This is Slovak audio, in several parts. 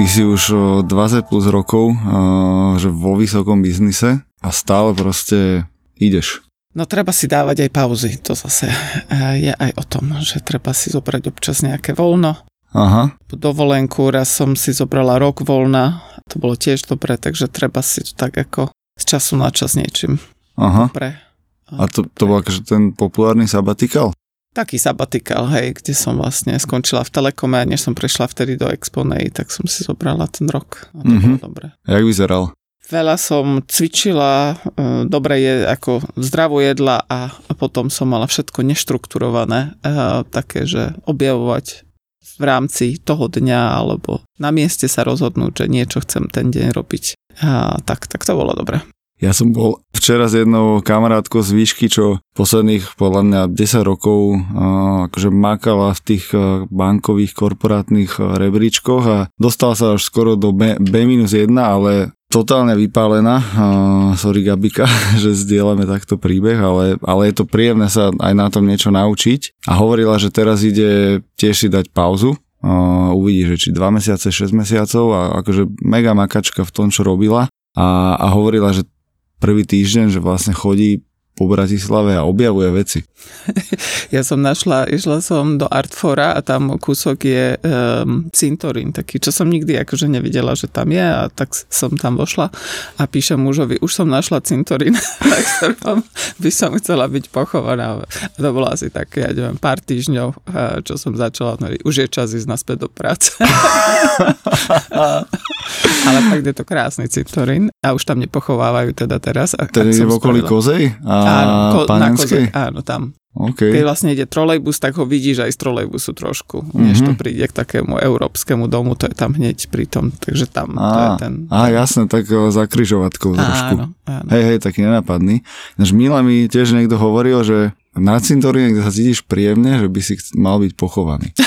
Ty si už o 20 plus rokov, že vo vysokom biznise a stále proste ideš. No treba si dávať aj pauzy, to zase eh, je aj o tom, že treba si zobrať občas nejaké voľno. Aha. Dovolenku raz som si zobrala rok voľna, to bolo tiež dobré, takže treba si to tak ako z času na čas niečím Aha. pre. A to, to bol akože ten populárny sabatikal? Taký sabatikal, hej, kde som vlastne skončila v Telekome a než som prešla vtedy do Exponej, tak som si zobrala ten rok. A to Mhm. bolo dobré. Jak vyzeral? Veľa som cvičila, e, dobre je ako zdravo jedla a, a potom som mala všetko neštrukturované, e, také, že objavovať v rámci toho dňa alebo na mieste sa rozhodnúť, že niečo chcem ten deň robiť. A, tak, tak to bolo dobre. Ja som bol včera s jednou kamarátkou z výšky, čo posledných podľa mňa 10 rokov uh, akože makala v tých uh, bankových korporátnych uh, rebríčkoch a dostala sa až skoro do B, B-1, ale totálne vypálená. Sorry Gabika, že zdieľame takto príbeh, ale, ale je to príjemné sa aj na tom niečo naučiť. A hovorila, že teraz ide tiež si dať pauzu, uvidí, že či 2 mesiace, 6 mesiacov a akože mega makačka v tom, čo robila a, a hovorila, že prvý týždeň, že vlastne chodí po Bratislave a objavuje veci. Ja som našla, išla som do Artfora a tam kúsok je um, cintorín taký, čo som nikdy akože nevidela, že tam je a tak som tam vošla a píšem mužovi, už som našla cintorín, tak ktorom by som chcela byť pochovaná. A to bolo asi tak, ja neviem, pár týždňov, eh, čo som začala, no, už je čas ísť naspäť do práce. Ale fakt je to krásny cintorín a už tam nepochovávajú teda teraz. ak je v okolí. Kozej a Áno, ko, na koze, áno, tam. OK. Keď vlastne ide trolejbus, tak ho vidíš aj z trolejbusu trošku, mm-hmm. než to príde k takému európskemu domu, to je tam hneď pri tom, takže tam to je Á, ten... á, jasné, tak za kryžovatkou trošku. Áno, áno. Hej, hej, taký nenapadný. Ináč Mila mi tiež niekto hovoril, že na cintoríne, kde sa cítiš príjemne, že by si mal byť pochovaný.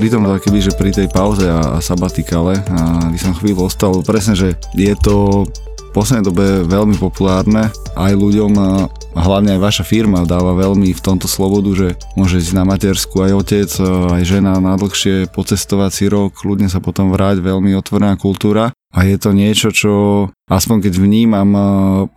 pri tom, keby, že pri tej pauze a, a sabatikale, a, by som chvíľu ostal, presne, že je to v poslednej dobe veľmi populárne aj ľuďom, a, hlavne aj vaša firma dáva veľmi v tomto slobodu, že môže ísť na matersku aj otec, aj žena na dlhšie pocestovať si rok, ľudne sa potom vráť, veľmi otvorená kultúra. A je to niečo, čo aspoň keď vnímam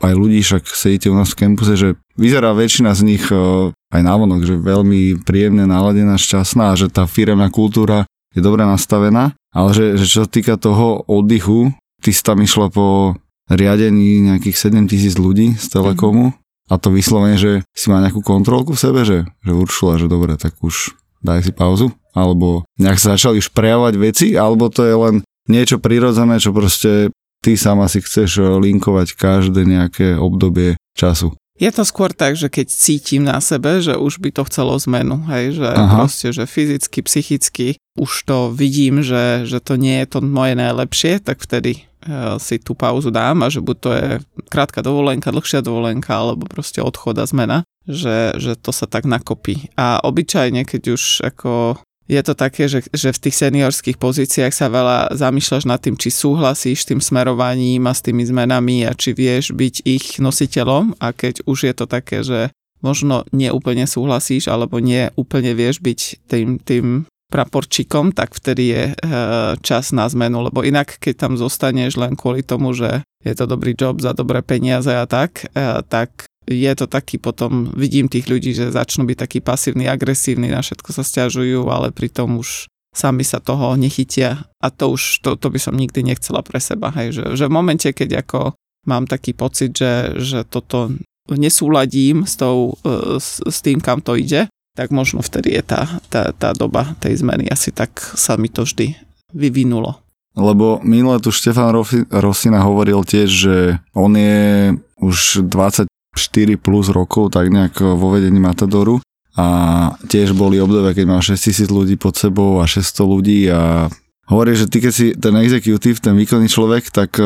aj ľudí, však sedíte u nás v campuse, že vyzerá väčšina z nich a, aj návonok, že veľmi príjemne naladená, šťastná a že tá firemná kultúra je dobre nastavená, ale že, že čo sa týka toho oddychu, ty si tam išla po riadení nejakých 7 tisíc ľudí z Telekomu a to vyslovene, že si má nejakú kontrolku v sebe, že, že Uršula, že dobre, tak už daj si pauzu, alebo nejak sa začali už prejavovať veci, alebo to je len niečo prirodzené, čo proste ty sama si chceš linkovať každé nejaké obdobie času. Je to skôr tak, že keď cítim na sebe, že už by to chcelo zmenu, hej, že Aha. proste, že fyzicky, psychicky už to vidím, že, že to nie je to moje najlepšie, tak vtedy e, si tú pauzu dám a že buď to je krátka dovolenka, dlhšia dovolenka, alebo proste odchod a zmena, že, že to sa tak nakopí. A obyčajne, keď už ako je to také, že, že v tých seniorských pozíciách sa veľa zamýšľaš nad tým, či súhlasíš s tým smerovaním a s tými zmenami a či vieš byť ich nositeľom. A keď už je to také, že možno neúplne súhlasíš alebo nie úplne vieš byť tým, tým praporčikom, tak vtedy je e, čas na zmenu, lebo inak keď tam zostaneš len kvôli tomu, že je to dobrý job za dobré peniaze a tak, e, tak je to taký potom, vidím tých ľudí, že začnú byť taký pasívny, agresívny, na všetko sa stiažujú, ale pritom už sami sa toho nechytia a to už, to, to by som nikdy nechcela pre seba, hej, že, že v momente, keď ako mám taký pocit, že, že toto nesúladím s, tou, e, s, s tým, kam to ide, tak možno vtedy je tá, tá, tá doba tej zmeny. Asi tak sa mi to vždy vyvinulo. Lebo minule tu Štefan Rosina hovoril tiež, že on je už 24 plus rokov tak nejak vo vedení Matadoru. A tiež boli obdobia, keď mal 6000 ľudí pod sebou a 600 ľudí a hovorí, že ty keď si ten executive, ten výkonný človek, tak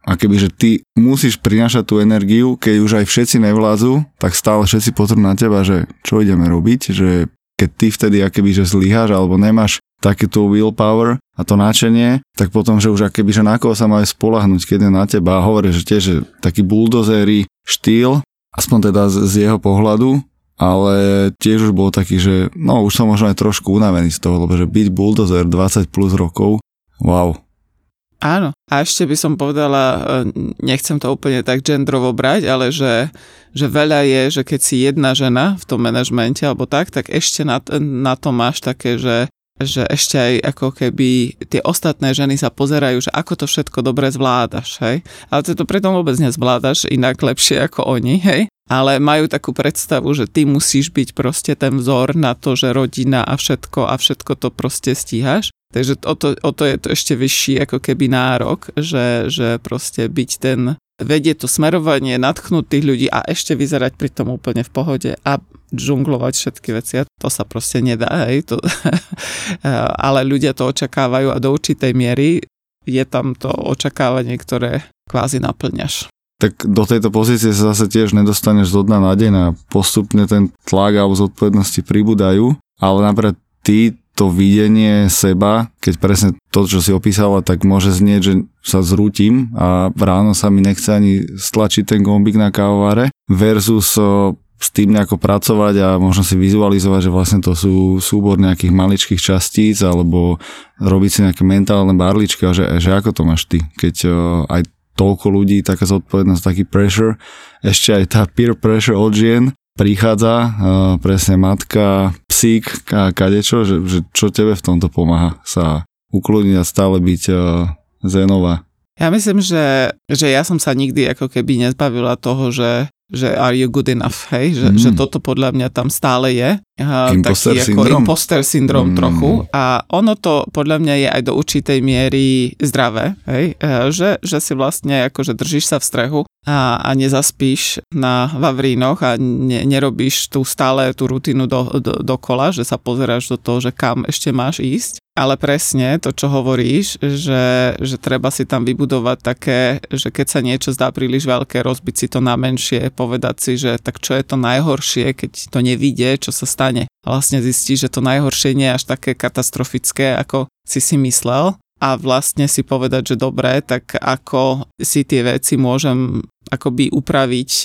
a keby, že ty musíš prinášať tú energiu, keď už aj všetci nevládzu, tak stále všetci potrebujú na teba, že čo ideme robiť, že keď ty vtedy akéby, že zlyháš alebo nemáš takéto willpower a to náčenie, tak potom, že už akéby, že na koho sa majú spolahnuť, keď je na teba a hovorí, že tiež že taký buldozery štýl, aspoň teda z, z jeho pohľadu, ale tiež už bol taký, že no už som možno aj trošku unavený z toho, lebo že byť buldozer 20 plus rokov, wow, Áno. A ešte by som povedala, e, nechcem to úplne tak gendrovo brať, ale že, že veľa je, že keď si jedna žena v tom manažmente alebo tak, tak ešte na, na to máš také, že, že ešte aj ako keby tie ostatné ženy sa pozerajú, že ako to všetko dobre zvládaš, hej. Ale ty to preto vôbec nezvládaš inak lepšie ako oni, hej. Ale majú takú predstavu, že ty musíš byť proste ten vzor na to, že rodina a všetko a všetko to proste stíhaš. Takže o to, o to je to ešte vyšší ako keby nárok, že, že proste byť ten, vedie to smerovanie, nadchnúť tých ľudí a ešte vyzerať pri tom úplne v pohode a džunglovať všetky veci. A to sa proste nedá, hej. To, ale ľudia to očakávajú a do určitej miery je tam to očakávanie, ktoré kvázi naplňaš tak do tejto pozície sa zase tiež nedostaneš zo dna na deň a postupne ten tlak alebo zodpovednosti pribúdajú, ale napríklad ty to videnie seba, keď presne to, čo si opísala, tak môže znieť, že sa zrútim a ráno sa mi nechce ani stlačiť ten gombík na kávovare versus s tým nejako pracovať a možno si vizualizovať, že vlastne to sú súbor nejakých maličkých častíc alebo robiť si nejaké mentálne barličky a že, že ako to máš ty, keď aj toľko ľudí, taká zodpovednosť, taký pressure, ešte aj tá peer pressure od žien, prichádza, presne matka, psík kadečo, že, že čo tebe v tomto pomáha sa ukludniť a stále byť uh, zenová. Ja myslím, že, že ja som sa nikdy ako keby nezbavila toho, že že are you good enough, hej? Že, mm. že toto podľa mňa tam stále je. Imposter taký syndrom. ako imposter syndrom mm. trochu. A ono to podľa mňa je aj do určitej miery zdravé, hej? Že, že si vlastne akože držíš sa v strehu a, a nezaspíš na Vavrínoch a ne, nerobíš tú stále tú rutinu do, do, dokola, že sa pozeráš do toho, že kam ešte máš ísť. Ale presne to, čo hovoríš, že, že treba si tam vybudovať také, že keď sa niečo zdá príliš veľké, rozbiť si to na menšie, povedať si, že tak čo je to najhoršie, keď to nevidie, čo sa stane. A vlastne zistíš, že to najhoršie nie je až také katastrofické, ako si si myslel. A vlastne si povedať, že dobre, tak ako si tie veci môžem akoby upraviť, e,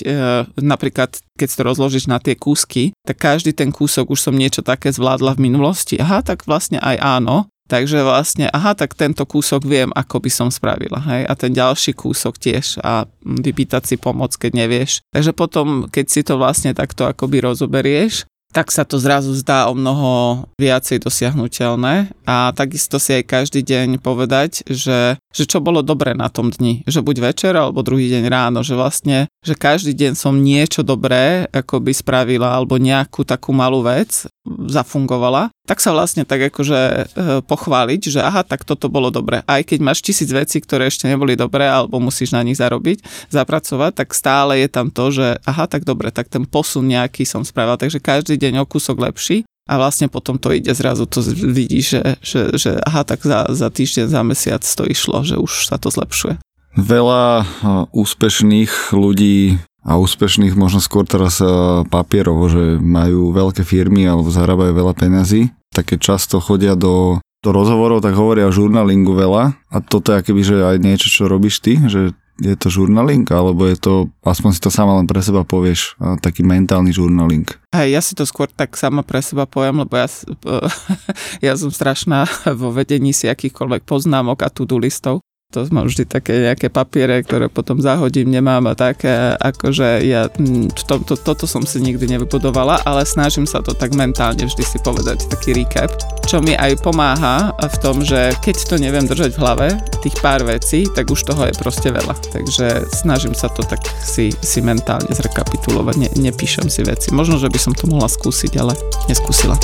napríklad keď to rozložíš na tie kúsky, tak každý ten kúsok už som niečo také zvládla v minulosti. Aha, tak vlastne aj áno, Takže vlastne, aha, tak tento kúsok viem, ako by som spravila, hej, a ten ďalší kúsok tiež. A vypýtať si pomoc, keď nevieš. Takže potom, keď si to vlastne takto akoby rozoberieš, tak sa to zrazu zdá o mnoho viacej dosiahnutelné a takisto si aj každý deň povedať, že, že čo bolo dobre na tom dni, že buď večer alebo druhý deň ráno, že vlastne, že každý deň som niečo dobré akoby spravila alebo nejakú takú malú vec zafungovala, tak sa vlastne tak akože e, pochváliť, že aha, tak toto bolo dobre. Aj keď máš tisíc vecí, ktoré ešte neboli dobré alebo musíš na nich zarobiť, zapracovať, tak stále je tam to, že aha, tak dobre, tak ten posun nejaký som spravila. Takže každý deň o kúsok lepší a vlastne potom to ide zrazu, to vidí, že, že, že aha, tak za, za týždeň, za mesiac to išlo, že už sa to zlepšuje. Veľa e, úspešných ľudí a úspešných možno skôr teraz e, papierovo, že majú veľké firmy alebo zarábajú veľa peňazí, také často chodia do, do rozhovorov, tak hovoria žurnalingu veľa. A toto je akoby, že aj niečo, čo robíš ty, že je to žurnaling, alebo je to, aspoň si to sama len pre seba povieš, taký mentálny žurnaling? Hej, ja si to skôr tak sama pre seba poviem, lebo ja, ja som strašná vo vedení si akýchkoľvek poznámok a to-do listov to mám vždy také nejaké papiere, ktoré potom zahodím, nemám a tak, akože ja to, to, toto som si nikdy nevybudovala, ale snažím sa to tak mentálne vždy si povedať, taký recap, čo mi aj pomáha v tom, že keď to neviem držať v hlave, tých pár vecí, tak už toho je proste veľa. Takže snažím sa to tak si, si mentálne zrekapitulovať, ne, nepíšem si veci. Možno, že by som to mohla skúsiť, ale neskúsila.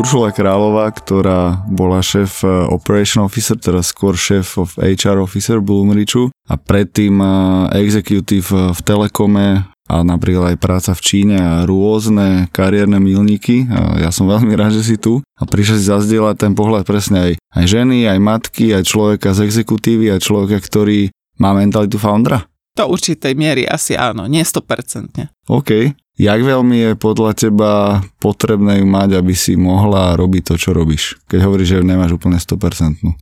Uršula Králová, ktorá bola šéf eh, Operation Officer, teda skôr šéf of HR Officer v Bloomrichu a predtým eh, executive eh, v Telekome a napríklad aj práca v Číne a rôzne kariérne milníky. Ja som veľmi rád, že si tu a prišiel si zazdieľať ten pohľad presne aj, aj ženy, aj matky, aj človeka z exekutívy, aj človeka, ktorý má mentalitu foundera. To určitej miery asi áno, nie 100%. OK. Jak veľmi je podľa teba potrebné ju mať, aby si mohla robiť to, čo robíš? Keď hovoríš, že nemáš úplne 100%.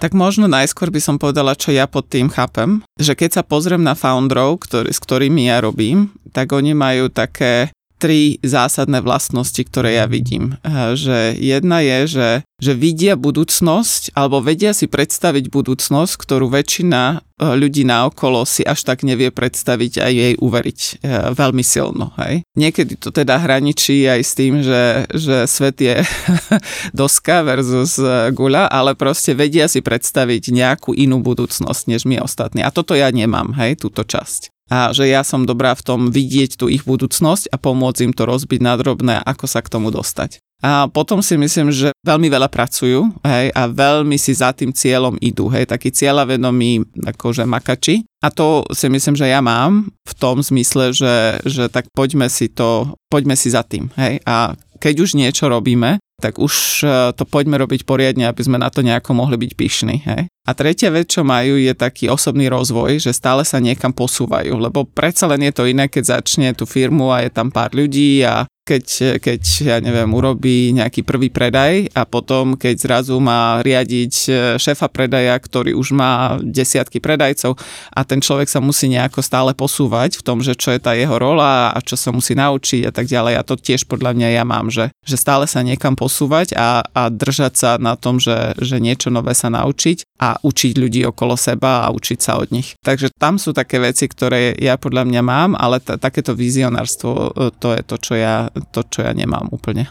Tak možno najskôr by som povedala, čo ja pod tým chápem. Že keď sa pozriem na founderov, ktorý, s ktorými ja robím, tak oni majú také tri zásadné vlastnosti, ktoré ja vidím. Že jedna je, že, že vidia budúcnosť alebo vedia si predstaviť budúcnosť, ktorú väčšina eh, ľudí naokolo si až tak nevie predstaviť a jej uveriť eh, veľmi silno. Hej? Niekedy to teda hraničí aj s tým, že, že svet je doska versus guľa, ale proste vedia si predstaviť nejakú inú budúcnosť, než my ostatní. A toto ja nemám, hej, túto časť a že ja som dobrá v tom vidieť tú ich budúcnosť a pomôcť im to rozbiť na drobné, ako sa k tomu dostať. A potom si myslím, že veľmi veľa pracujú hej, a veľmi si za tým cieľom idú. Hej, taký cieľavedomí akože makači. A to si myslím, že ja mám v tom zmysle, že, že tak poďme si to, poďme si za tým. Hej. A keď už niečo robíme, tak už e, to poďme robiť poriadne, aby sme na to nejako mohli byť pyšní. Hej? A tretia vec, čo majú, je taký osobný rozvoj, že stále sa niekam posúvajú, lebo predsa len je to iné, keď začne tú firmu a je tam pár ľudí a keď, keď, ja neviem, urobí nejaký prvý predaj a potom, keď zrazu má riadiť e, šéfa predaja, ktorý už má desiatky predajcov a ten človek sa musí nejako stále posúvať v tom, že čo je tá jeho rola a čo sa musí naučiť a tak ďalej. A to tiež podľa mňa ja mám, že, že stále sa niekam posúvať a, a držať sa na tom, že, že niečo nové sa naučiť a učiť ľudí okolo seba a učiť sa od nich. Takže tam sú také veci, ktoré ja podľa mňa mám, ale t- takéto vizionárstvo, e, to je to, čo ja to, čo ja nemám úplne.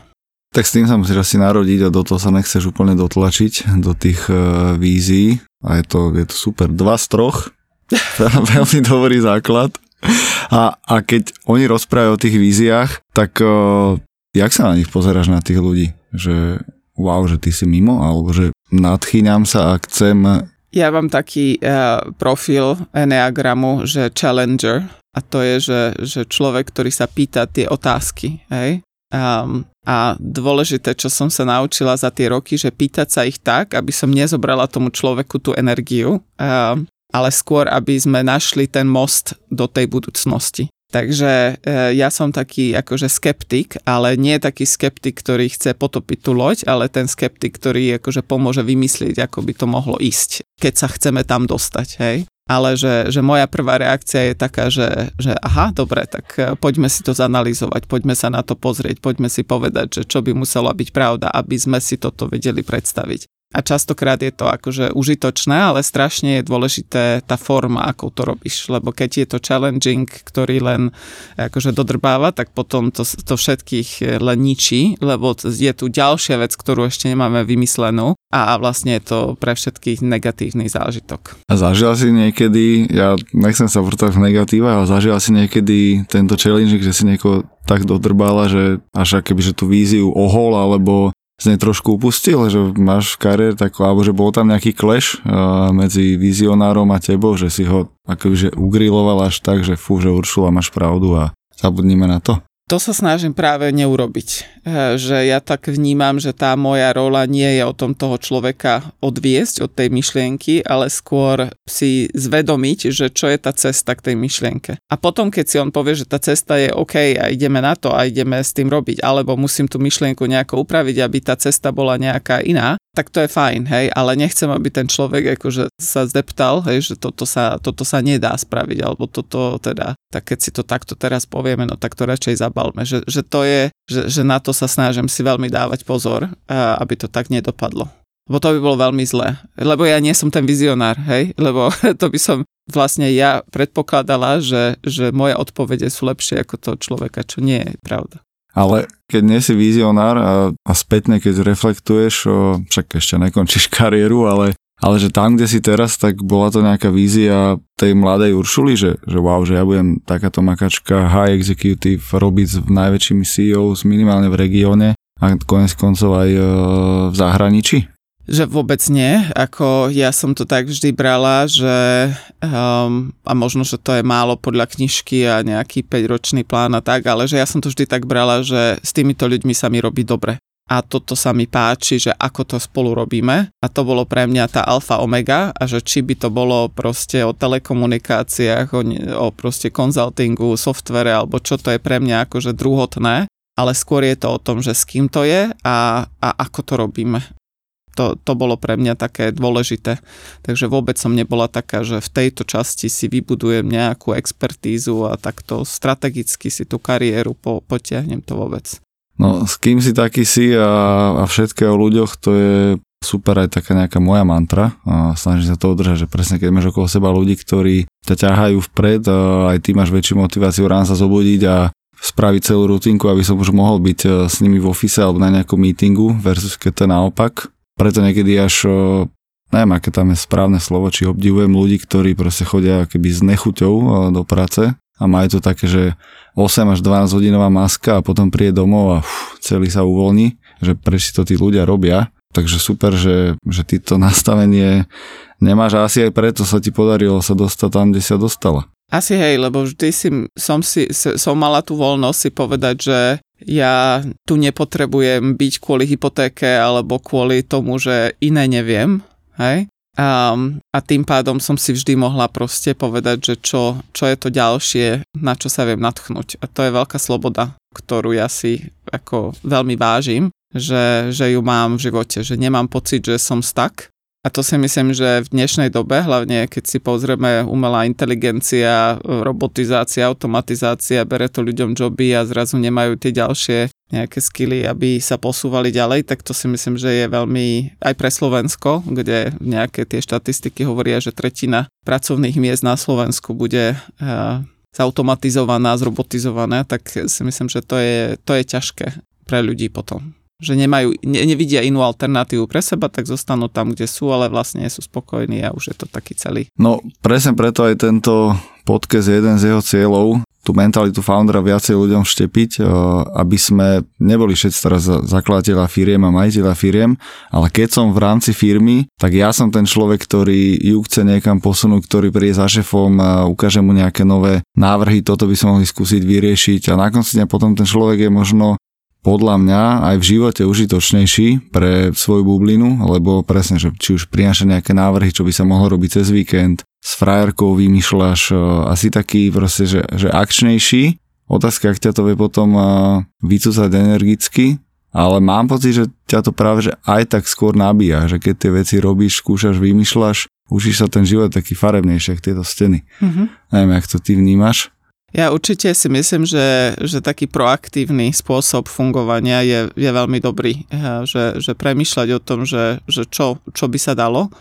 Tak s tým sa musíš asi narodiť a do toho sa nechceš úplne dotlačiť, do tých uh, vízií. A je to, je to super. Dva z troch. Veľmi dobrý základ. A, a keď oni rozprávajú o tých víziách, tak uh, jak sa na nich pozeráš na tých ľudí? Že wow, že ty si mimo, alebo že nadchýňam sa a chcem... Ja mám taký uh, profil Enneagramu, že Challenger, a to je, že, že človek, ktorý sa pýta tie otázky, hej, um, a dôležité, čo som sa naučila za tie roky, že pýtať sa ich tak, aby som nezobrala tomu človeku tú energiu, um, ale skôr, aby sme našli ten most do tej budúcnosti. Takže e, ja som taký akože skeptik, ale nie taký skeptik, ktorý chce potopiť tú loď, ale ten skeptik, ktorý akože pomôže vymyslieť, ako by to mohlo ísť, keď sa chceme tam dostať, hej ale že, že moja prvá reakcia je taká, že, že aha, dobre, tak e, poďme si to zanalizovať, poďme sa na to pozrieť, poďme si povedať, že čo by muselo byť pravda, aby sme si toto vedeli predstaviť. A častokrát je to akože užitočné, ale strašne je dôležité tá forma, ako to robíš. Lebo keď je to challenging, ktorý len akože dodrbáva, tak potom to, to všetkých len ničí, lebo je tu ďalšia vec, ktorú ešte nemáme vymyslenú a vlastne je to pre všetkých negatívny zážitok. A zažila si niekedy, ja nechcem sa vrtať v negatíva, ale zažila si niekedy tento challenge, že si niekoho tak dodrbala, že až akoby, že tú víziu ohol, alebo z nej trošku upustil, že máš v kariére tak, alebo že bol tam nejaký clash uh, medzi vizionárom a tebou, že si ho akože ugriloval až tak, že fú, že Uršula máš pravdu a zabudnime na to. To sa snažím práve neurobiť. Eh, že ja tak vnímam, že tá moja rola nie je o tom toho človeka odviesť od tej myšlienky, ale skôr si zvedomiť, že čo je tá cesta k tej myšlienke. A potom, keď si on povie, že tá cesta je OK a ideme na to a ideme s tým robiť, alebo musím tú myšlienku nejako upraviť, aby tá cesta bola nejaká iná, tak to je fajn, hej, ale nechcem, aby ten človek akože sa zdeptal, hej, že toto sa, toto sa nedá spraviť, alebo toto teda, tak keď si to takto teraz povieme, no tak to radšej zabalme, že, že to je, že, že na to sa snažím si veľmi dávať pozor, aby to tak nedopadlo. Lebo to by bolo veľmi zlé. Lebo ja nie som ten vizionár, hej? Lebo to by som vlastne ja predpokladala, že, že moje odpovede sú lepšie ako to človeka, čo nie je pravda. Ale keď nie si vizionár a, a spätne, keď reflektuješ, o, však ešte nekončíš kariéru, ale, ale že tam, kde si teraz, tak bola to nejaká vízia tej mladej Uršuli, že, že wow, že ja budem takáto makačka high executive robiť s najväčšími CEOs minimálne v regióne a konec koncov aj e, v zahraničí? Že vôbec nie, ako ja som to tak vždy brala, že um, a možno, že to je málo podľa knižky a nejaký 5-ročný plán a tak, ale že ja som to vždy tak brala, že s týmito ľuďmi sa mi robí dobre. A toto sa mi páči, že ako to spolu robíme. A to bolo pre mňa tá alfa omega a že či by to bolo proste o telekomunikáciách, o, o proste konzultingu, softvere alebo čo to je pre mňa akože druhotné, ale skôr je to o tom, že s kým to je a, a ako to robíme to, to bolo pre mňa také dôležité. Takže vôbec som nebola taká, že v tejto časti si vybudujem nejakú expertízu a takto strategicky si tú kariéru po, potiahnem to vôbec. No, s kým si taký si a, a všetké o ľuďoch, to je super aj taká nejaká moja mantra a snažím sa to udržať, že presne keď máš okolo seba ľudí, ktorí ťa ťahajú vpred a aj ty máš väčšiu motiváciu ráno sa zobudiť a spraviť celú rutinku, aby som už mohol byť e, s nimi v office alebo na nejakom meetingu versus keď to je naopak, preto niekedy až neviem, aké tam je správne slovo, či obdivujem ľudí, ktorí proste chodia keby s nechuťou do práce a majú to také, že 8 až 12 hodinová maska a potom príde domov a uf, celý sa uvoľní, že prečo to tí ľudia robia. Takže super, že, že ty to nastavenie nemáš a asi aj preto sa ti podarilo sa dostať tam, kde sa dostala. Asi hej, lebo vždy si, som, si, som mala tú voľnosť si povedať, že ja tu nepotrebujem byť kvôli hypotéke alebo kvôli tomu, že iné neviem, hej? A, a tým pádom som si vždy mohla proste povedať, že čo, čo je to ďalšie, na čo sa viem natchnúť. A to je veľká sloboda, ktorú ja si ako veľmi vážim, že, že ju mám v živote, že nemám pocit, že som stak, a to si myslím, že v dnešnej dobe, hlavne keď si pozrieme umelá inteligencia, robotizácia, automatizácia, bere to ľuďom joby a zrazu nemajú tie ďalšie nejaké skily, aby sa posúvali ďalej, tak to si myslím, že je veľmi aj pre Slovensko, kde nejaké tie štatistiky hovoria, že tretina pracovných miest na Slovensku bude uh, zautomatizovaná, zrobotizovaná, tak si myslím, že to je, to je ťažké pre ľudí potom že nemajú, ne, nevidia inú alternatívu pre seba, tak zostanú tam, kde sú, ale vlastne sú spokojní a už je to taký celý. No presne preto aj tento podcast je jeden z jeho cieľov, tú mentalitu foundera viacej ľuďom vštepiť, eh, aby sme neboli všetci teraz zakladateľa firiem a majiteľa firiem, ale keď som v rámci firmy, tak ja som ten človek, ktorý ju chce niekam posunúť, ktorý príde za šefom ukáže mu nejaké nové návrhy, toto by sme mohli skúsiť vyriešiť a na konci dňa potom ten človek je možno podľa mňa aj v živote užitočnejší pre svoju bublinu, lebo presne, že či už prináša nejaké návrhy, čo by sa mohlo robiť cez víkend, s frajerkou vymýšľaš e, asi taký proste, že, že akčnejší. Otázka, ak ťa to vie potom e, vycúcať energicky, ale mám pocit, že ťa to práve že aj tak skôr nabíja, že keď tie veci robíš, skúšaš, vymýšľaš, učíš sa ten život taký farebnejšie, ako tieto steny. Mm-hmm. Neviem, jak to ty vnímaš. Ja určite si myslím, že, že taký proaktívny spôsob fungovania je, je veľmi dobrý. Eh, že, že premyšľať o tom, že, že čo, čo by sa dalo,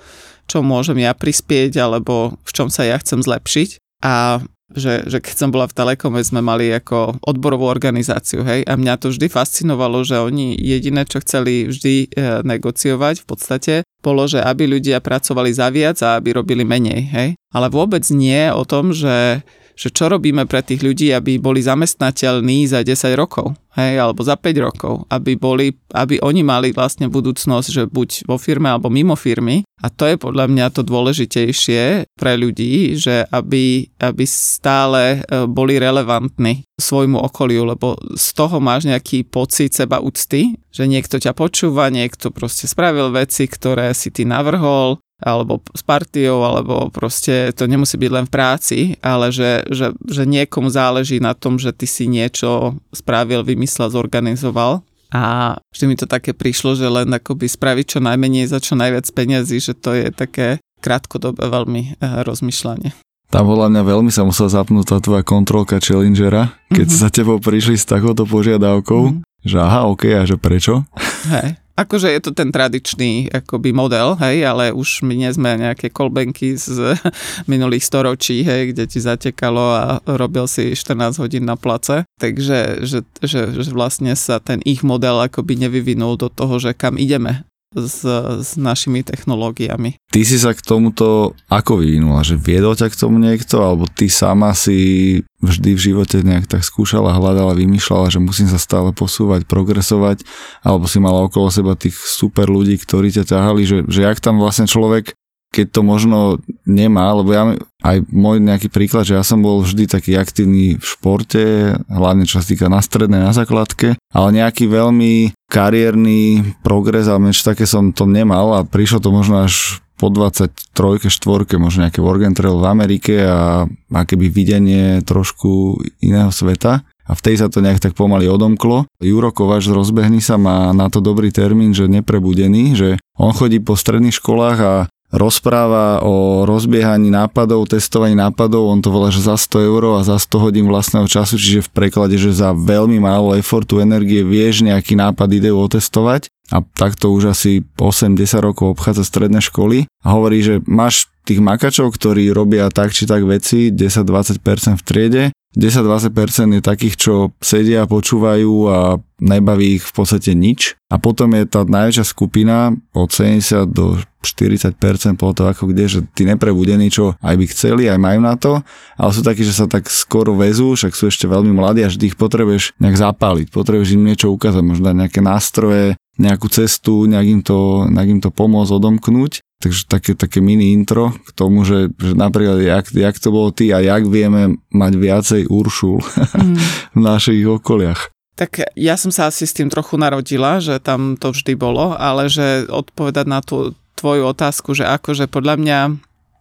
čo môžem ja prispieť, alebo v čom sa ja chcem zlepšiť. A že, že keď som bola v Telekome, sme mali ako odborovú organizáciu, hej, a mňa to vždy fascinovalo, že oni jediné, čo chceli vždy e, negociovať v podstate, bolo, že aby ľudia pracovali za viac a aby robili menej, hej. Ale vôbec nie o tom, že že čo robíme pre tých ľudí, aby boli zamestnateľní za 10 rokov, hej, alebo za 5 rokov, aby, boli, aby oni mali vlastne budúcnosť, že buď vo firme alebo mimo firmy. A to je podľa mňa to dôležitejšie pre ľudí, že aby, aby stále e, boli relevantní svojmu okoliu, lebo z toho máš nejaký pocit seba úcty, že niekto ťa počúva, niekto proste spravil veci, ktoré si ty navrhol, alebo s partiou, alebo proste to nemusí byť len v práci, ale že, že, že niekomu záleží na tom, že ty si niečo spravil, vymyslel, zorganizoval a vždy mi to také prišlo, že len akoby spraviť čo najmenej za čo najviac peniazy, že to je také krátkodobé veľmi uh, rozmýšľanie. Tam podľa mňa veľmi sa musela zapnúť tá tvoja kontrolka Challengera, keď mm-hmm. sa tebou prišli s takouto požiadavkou, mm-hmm. že aha, ok, a že prečo? Hej. Akože je to ten tradičný akoby model, hej, ale už my nie sme nejaké kolbenky z minulých storočí, hej, kde ti zatekalo a robil si 14 hodín na place. Takže že, že, že vlastne sa ten ich model akoby nevyvinul do toho, že kam ideme s, s našimi technológiami. Ty si sa k tomuto ako vyvinula? Že viedol ťa k tomu niekto? Alebo ty sama si vždy v živote nejak tak skúšala, hľadala, vymýšľala, že musím sa stále posúvať, progresovať? Alebo si mala okolo seba tých super ľudí, ktorí ťa ťahali? Že, že jak tam vlastne človek keď to možno nemá, lebo ja, aj môj nejaký príklad, že ja som bol vždy taký aktívny v športe, hlavne čo sa týka na strednej, na základke, ale nejaký veľmi kariérny progres, ale niečo také som to nemal a prišlo to možno až po 23, 4, možno nejaké work and trail v Amerike a akéby videnie trošku iného sveta a vtedy sa to nejak tak pomaly odomklo. Juro Kovač z Rozbehni sa má na to dobrý termín, že neprebudený, že on chodí po stredných školách a rozpráva o rozbiehaní nápadov, testovaní nápadov, on to volá, že za 100 eur a za 100 hodín vlastného času, čiže v preklade, že za veľmi málo efortu, energie vieš nejaký nápad, ideu otestovať. A takto už asi 8-10 rokov obchádza stredné školy a hovorí, že máš tých makačov, ktorí robia tak či tak veci, 10-20% v triede 10-20% je takých, čo sedia počúvajú a nebaví ich v podstate nič. A potom je tá najväčšia skupina od 70 do 40% po to ako kde, že tí neprebudení, čo aj by chceli, aj majú na to, ale sú takí, že sa tak skoro vezú, však sú ešte veľmi mladí a vždy ich potrebuješ nejak zapáliť, potrebuješ im niečo ukázať, možno nejaké nástroje, nejakú cestu, nejak im to, nejak im to pomôcť odomknúť Takže také, také mini intro k tomu, že, že napríklad jak, jak to bolo ty a jak vieme mať viacej Uršul mm. v našich okoliach. Tak ja som sa asi s tým trochu narodila, že tam to vždy bolo, ale že odpovedať na tú tvoju otázku, že akože podľa mňa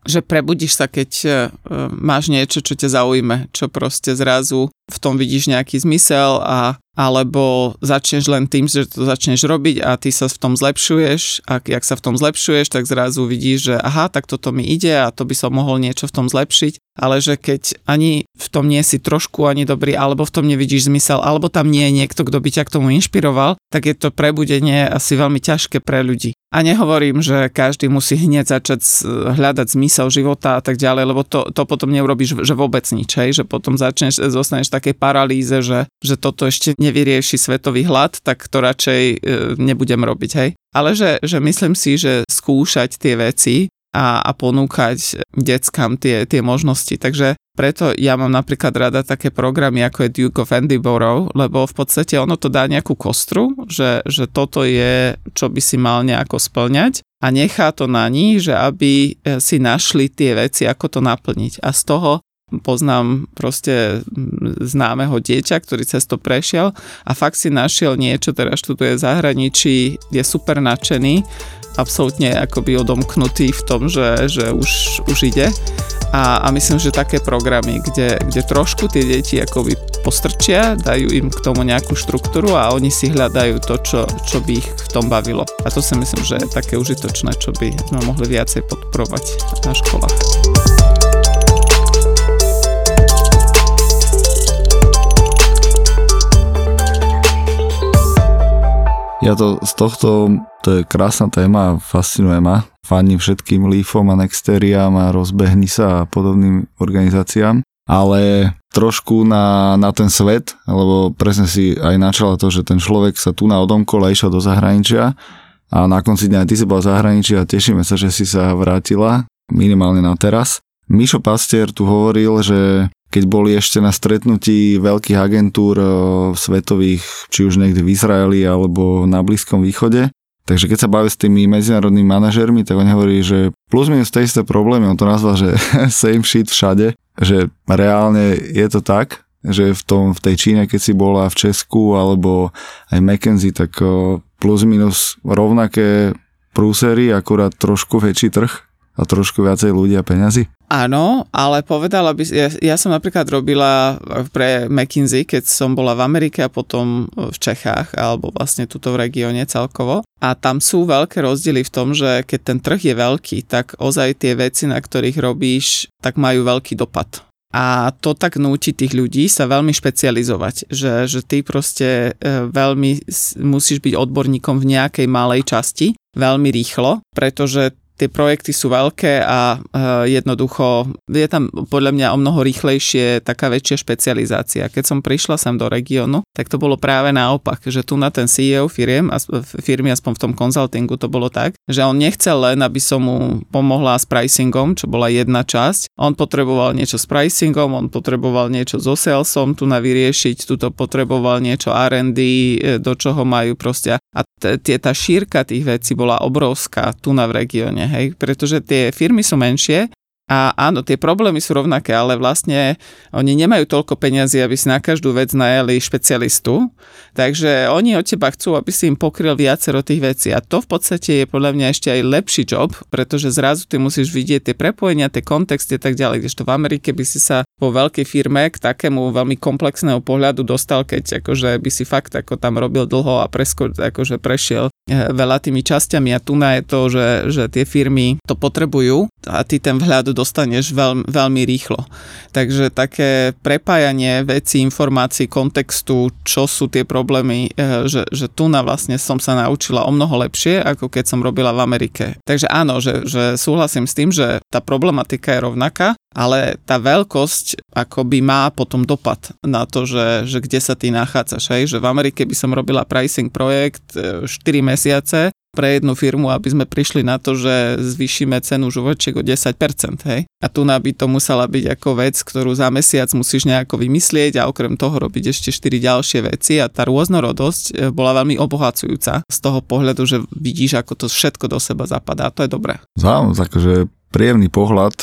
že prebudíš sa, keď uh, máš niečo, čo ťa zaujme, čo proste zrazu v tom vidíš nejaký zmysel a alebo začneš len tým, že to začneš robiť a ty sa v tom zlepšuješ a jak sa v tom zlepšuješ, tak zrazu vidíš, že aha, tak toto mi ide a to by som mohol niečo v tom zlepšiť, ale že keď ani v tom nie si trošku ani dobrý, alebo v tom nevidíš zmysel, alebo tam nie je niekto, kto by ťa k tomu inšpiroval, tak je to prebudenie asi veľmi ťažké pre ľudí. A nehovorím, že každý musí hneď začať hľadať zmysel života a tak ďalej, lebo to, to potom neurobiš, že vôbec nič, hej? že potom začneš, zostaneš v takej paralýze, že, že toto ešte nevyrieši svetový hlad, tak to radšej e, nebudem robiť, hej. Ale že, že myslím si, že skúšať tie veci a, a ponúkať deckám tie, tie možnosti. Takže preto ja mám napríklad rada také programy ako je Duke of Edinburgh, lebo v podstate ono to dá nejakú kostru, že, že toto je, čo by si mal nejako splňať a nechá to na nich, že aby e, si našli tie veci, ako to naplniť. A z toho poznám proste známeho dieťa, ktorý cez to prešiel a fakt si našiel niečo, teraz študuje v zahraničí, je super nadšený, absolútne akoby odomknutý v tom, že, že už, už ide. A, a myslím, že také programy, kde, kde trošku tie deti akoby postrčia, dajú im k tomu nejakú štruktúru a oni si hľadajú to, čo, čo by ich v tom bavilo. A to si myslím, že je také užitočné, čo by sme mohli viacej podporovať na školách. Ja to z tohto, to je krásna téma, fascinuje ma. Fani všetkým Leafom a Nexteriam a rozbehni sa a podobným organizáciám. Ale trošku na, na ten svet, lebo presne si aj načala to, že ten človek sa tu na odomkole išiel do zahraničia a na konci dňa ty si bol v zahraničí a tešíme sa, že si sa vrátila minimálne na teraz. Mišo Pastier tu hovoril, že keď boli ešte na stretnutí veľkých agentúr e, svetových, či už niekde v Izraeli alebo na Blízkom východe. Takže keď sa baví s tými medzinárodnými manažermi, tak on hovorí, že plus minus tie isté problémy, on to nazval, že same shit všade, že reálne je to tak, že v, tom, v tej Číne, keď si bola v Česku alebo aj McKenzie, tak e, plus minus rovnaké prúsery, akurát trošku väčší trh a trošku viacej ľudia a peňazí? Áno, ale povedala by, ja, ja som napríklad robila pre McKinsey, keď som bola v Amerike a potom v Čechách, alebo vlastne tuto v regióne celkovo. A tam sú veľké rozdiely v tom, že keď ten trh je veľký, tak ozaj tie veci, na ktorých robíš, tak majú veľký dopad. A to tak núti tých ľudí sa veľmi špecializovať, že, že ty proste e, veľmi musíš byť odborníkom v nejakej malej časti, veľmi rýchlo, pretože tie projekty sú veľké a uh, jednoducho je tam podľa mňa o mnoho rýchlejšie taká väčšia špecializácia. Keď som prišla sem do regiónu, tak to bolo práve naopak, že tu na ten CEO firiem, firmy aspoň v tom konzultingu to bolo tak, že on nechcel len, aby som mu pomohla s pricingom, čo bola jedna časť. On potreboval niečo s pricingom, on potreboval niečo so salesom tu na vyriešiť, tuto potreboval niečo R&D, e, do čoho majú proste. A t- tá šírka tých vecí bola obrovská tu na v regióne hej, pretože tie firmy sú menšie a áno, tie problémy sú rovnaké, ale vlastne oni nemajú toľko peniazy, aby si na každú vec najali špecialistu, takže oni od teba chcú, aby si im pokryl viacero tých vecí. A to v podstate je podľa mňa ešte aj lepší job, pretože zrazu ty musíš vidieť tie prepojenia, tie kontexty a tak ďalej, kdežto v Amerike by si sa vo veľkej firme k takému veľmi komplexného pohľadu dostal, keď akože by si fakt ako tam robil dlho a presko, akože prešiel eh, veľa tými časťami a tu na je to, že, že tie firmy to potrebujú a ty ten vhľad dostaneš veľmi, veľmi rýchlo. Takže také prepájanie veci, informácií, kontextu, čo sú tie problémy, eh, že, že tu na vlastne som sa naučila o mnoho lepšie, ako keď som robila v Amerike. Takže áno, že, že súhlasím s tým, že tá problematika je rovnaká, ale tá veľkosť akoby má potom dopad na to, že, že kde sa ty nachádzaš. Hej? Že v Amerike by som robila pricing projekt 4 eh, mesiace pre jednu firmu, aby sme prišli na to, že zvýšime cenu žuvačiek o 10%. Hej? A tu by to musela byť ako vec, ktorú za mesiac musíš nejako vymyslieť a okrem toho robiť ešte 4 ďalšie veci a tá rôznorodosť e, bola veľmi obohacujúca z toho pohľadu, že vidíš, ako to všetko do seba zapadá. To je dobré. Zaujímavé, akože príjemný pohľad,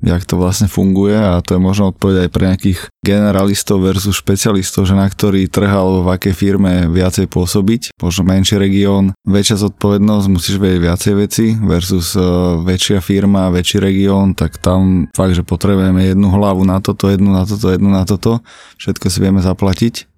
jak to vlastne funguje a to je možno odpovedať aj pre nejakých generalistov versus špecialistov, že na ktorý trh alebo v akej firme viacej pôsobiť, možno menší región, väčšia zodpovednosť, musíš vedieť viacej veci versus väčšia firma, väčší región, tak tam fakt, že potrebujeme jednu hlavu na toto, jednu na toto, jednu na toto, všetko si vieme zaplatiť.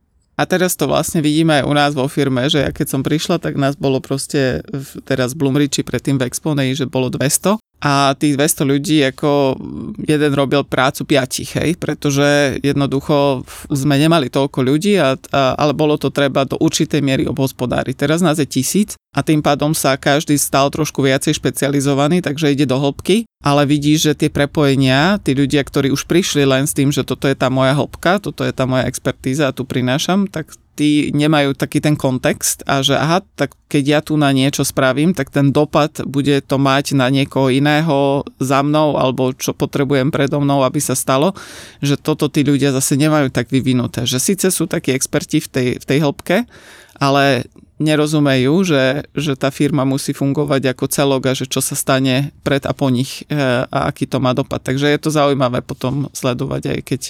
A teraz to vlastne vidíme aj u nás vo firme, že ja keď som prišla, tak nás bolo proste teraz v Bloomridge predtým v Exponej, že bolo 200 a tých 200 ľudí ako jeden robil prácu piatich, hej, pretože jednoducho sme nemali toľko ľudí, a, a, ale bolo to treba do určitej miery obhospodáriť. Teraz nás je tisíc a tým pádom sa každý stal trošku viacej špecializovaný, takže ide do hĺbky, ale vidíš, že tie prepojenia, tí ľudia, ktorí už prišli len s tým, že toto je tá moja hĺbka, toto je tá moja expertíza a tu prinášam, tak tí nemajú taký ten kontext a že aha, tak keď ja tu na niečo spravím, tak ten dopad bude to mať na niekoho iného za mnou alebo čo potrebujem predo mnou, aby sa stalo, že toto tí ľudia zase nemajú tak vyvinuté. Že síce sú takí experti v tej, v tej hĺbke, ale nerozumejú, že, že tá firma musí fungovať ako celok a že čo sa stane pred a po nich e, a aký to má dopad. Takže je to zaujímavé potom sledovať aj keď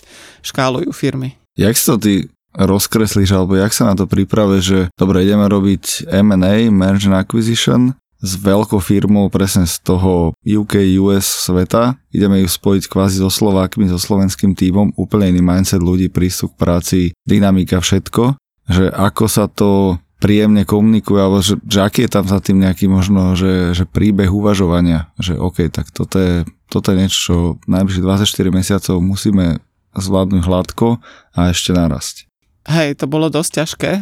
škálujú firmy. Jak si to ty rozkreslíš, alebo jak sa na to priprave, že dobre, ideme robiť M&A, Merge and Acquisition, s veľkou firmou presne z toho UK, US sveta. Ideme ju spojiť kvázi so Slovákmi, so slovenským týmom, úplne iný mindset ľudí, prístup k práci, dynamika, všetko. Že ako sa to príjemne komunikuje, alebo že, že aký je tam za tým nejaký možno, že, že príbeh uvažovania, že OK, tak toto je, toto je niečo, čo najbližších 24 mesiacov musíme zvládnuť hladko a ešte narasť. Hej, to bolo dosť ťažké,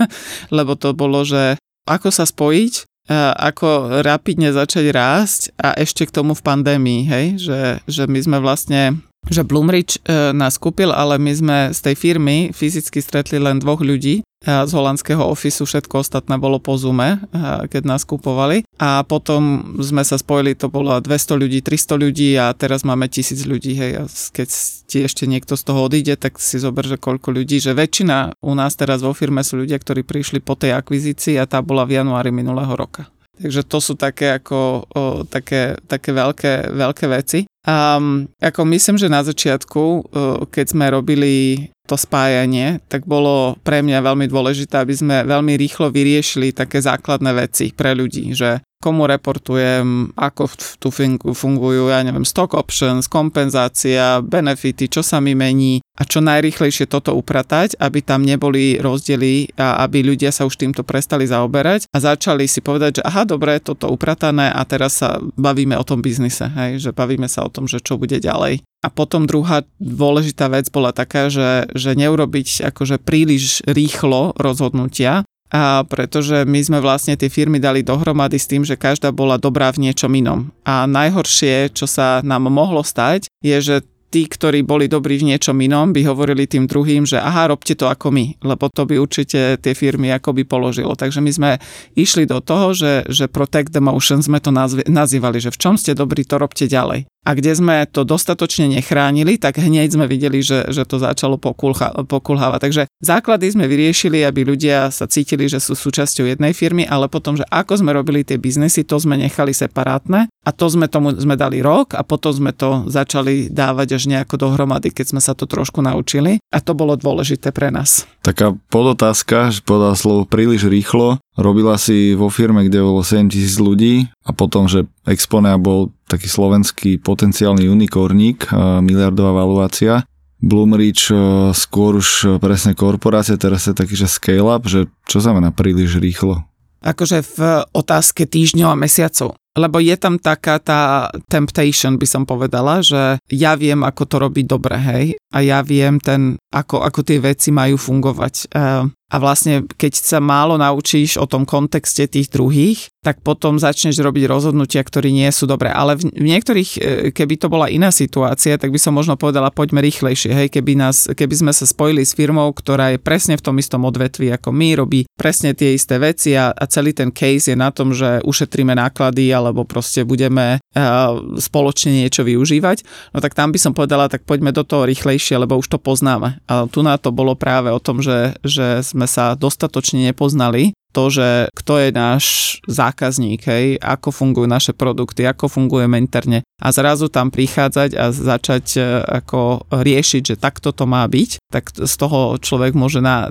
lebo to bolo, že ako sa spojiť, ako rapidne začať rásť a ešte k tomu v pandémii, hej, že, že my sme vlastne že Bloomridge e, nás kúpil, ale my sme z tej firmy fyzicky stretli len dvoch ľudí z holandského ofisu, všetko ostatné bolo po Zoome, keď nás kupovali. A potom sme sa spojili, to bolo 200 ľudí, 300 ľudí a teraz máme 1000 ľudí. Hej. A keď ti ešte niekto z toho odíde, tak si zober, že koľko ľudí, že väčšina u nás teraz vo firme sú ľudia, ktorí prišli po tej akvizícii a tá bola v januári minulého roka. Takže to sú také ako o, také, také veľké, veľké veci. Um, ako myslím, že na začiatku, uh, keď sme robili to spájanie, tak bolo pre mňa veľmi dôležité, aby sme veľmi rýchlo vyriešili také základné veci pre ľudí, že komu reportujem, ako tu fungujú, ja neviem, stock options, kompenzácia, benefity, čo sa mi mení a čo najrýchlejšie toto upratať, aby tam neboli rozdiely a aby ľudia sa už týmto prestali zaoberať a začali si povedať, že aha, dobre, toto upratané a teraz sa bavíme o tom biznise, hej, že bavíme sa o tom, že čo bude ďalej. A potom druhá dôležitá vec bola taká, že, že neurobiť akože príliš rýchlo rozhodnutia, a pretože my sme vlastne tie firmy dali dohromady s tým, že každá bola dobrá v niečom inom. A najhoršie, čo sa nám mohlo stať, je, že tí, ktorí boli dobrí v niečom inom, by hovorili tým druhým, že aha, robte to ako my, lebo to by určite tie firmy by položilo. Takže my sme išli do toho, že, že Protect the Motion sme to nazývali, že v čom ste dobrí, to robte ďalej. A kde sme to dostatočne nechránili, tak hneď sme videli, že, že to začalo pokulhávať. Takže základy sme vyriešili, aby ľudia sa cítili, že sú súčasťou jednej firmy, ale potom, že ako sme robili tie biznesy, to sme nechali separátne a to sme tomu sme dali rok a potom sme to začali dávať až nejako dohromady, keď sme sa to trošku naučili a to bolo dôležité pre nás. Taká podotázka, že povedal slovo príliš rýchlo. Robila si vo firme, kde bolo 7 tisíc ľudí a potom, že Exponea bol taký slovenský potenciálny unikorník, miliardová valuácia. Bloomreach skôr už presne korporácia, teraz je taký, že scale-up, že čo znamená príliš rýchlo? Akože v otázke týždňov a mesiacov. Lebo je tam taká tá temptation, by som povedala, že ja viem, ako to robiť dobre, hej, a ja viem ten, ako, ako tie veci majú fungovať. Uh, a vlastne keď sa málo naučíš o tom kontexte tých druhých, tak potom začneš robiť rozhodnutia, ktoré nie sú dobré. Ale v, niektorých, e, keby to bola iná situácia, tak by som možno povedala, poďme rýchlejšie. Hej, keby, nás, keby sme sa spojili s firmou, ktorá je presne v tom istom odvetvi ako my, robí presne tie isté veci a, a celý ten case je na tom, že ušetríme náklady alebo proste budeme uh, spoločne niečo využívať, no tak tam by som povedala, tak poďme do toho rýchlejšie, lebo už to poznáme. A tu na to bolo práve o tom, že, že sme sa dostatočne nepoznali to, že kto je náš zákazník, hej, ako fungujú naše produkty, ako fungujeme interne a zrazu tam prichádzať a začať e, ako riešiť, že takto to má byť, tak z toho človek môže na,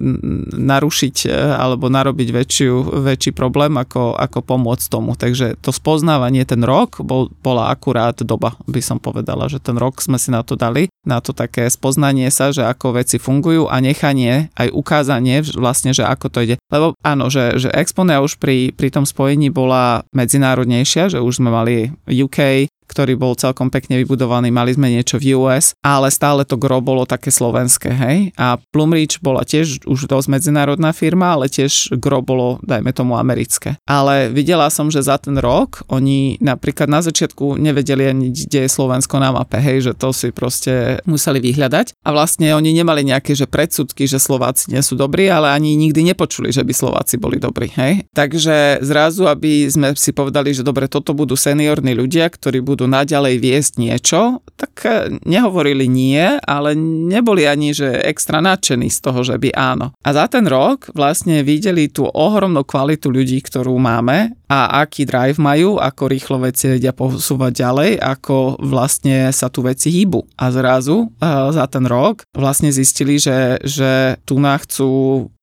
narušiť e, alebo narobiť väčšiu, väčší problém, ako, ako pomôcť tomu. Takže to spoznávanie, ten rok bol, bola akurát doba, by som povedala, že ten rok sme si na to dali, na to také spoznanie sa, že ako veci fungujú a nechanie, aj ukázanie vlastne, že ako to ide. Lebo áno, že že, Exponia už pri, pri tom spojení bola medzinárodnejšia, že už sme mali UK, ktorý bol celkom pekne vybudovaný, mali sme niečo v US, ale stále to gro bolo také slovenské, hej. A Plumreach bola tiež už dosť medzinárodná firma, ale tiež gro bolo, dajme tomu, americké. Ale videla som, že za ten rok oni napríklad na začiatku nevedeli ani, kde je Slovensko na mape, hej, že to si proste museli vyhľadať. A vlastne oni nemali nejaké že predsudky, že Slováci nie sú dobrí, ale ani nikdy nepočuli, že by Slováci boli dobrí, hej. Takže zrazu, aby sme si povedali, že dobre, toto budú seniorní ľudia, ktorí budú budú naďalej viesť niečo, tak e, nehovorili nie, ale neboli ani že extra nadšení z toho, že by áno. A za ten rok vlastne videli tú ohromnú kvalitu ľudí, ktorú máme a aký drive majú, ako rýchlo veci vedia posúvať ďalej, ako vlastne sa tu veci hýbu. A zrazu uh, za ten rok vlastne zistili, že, že tu chcú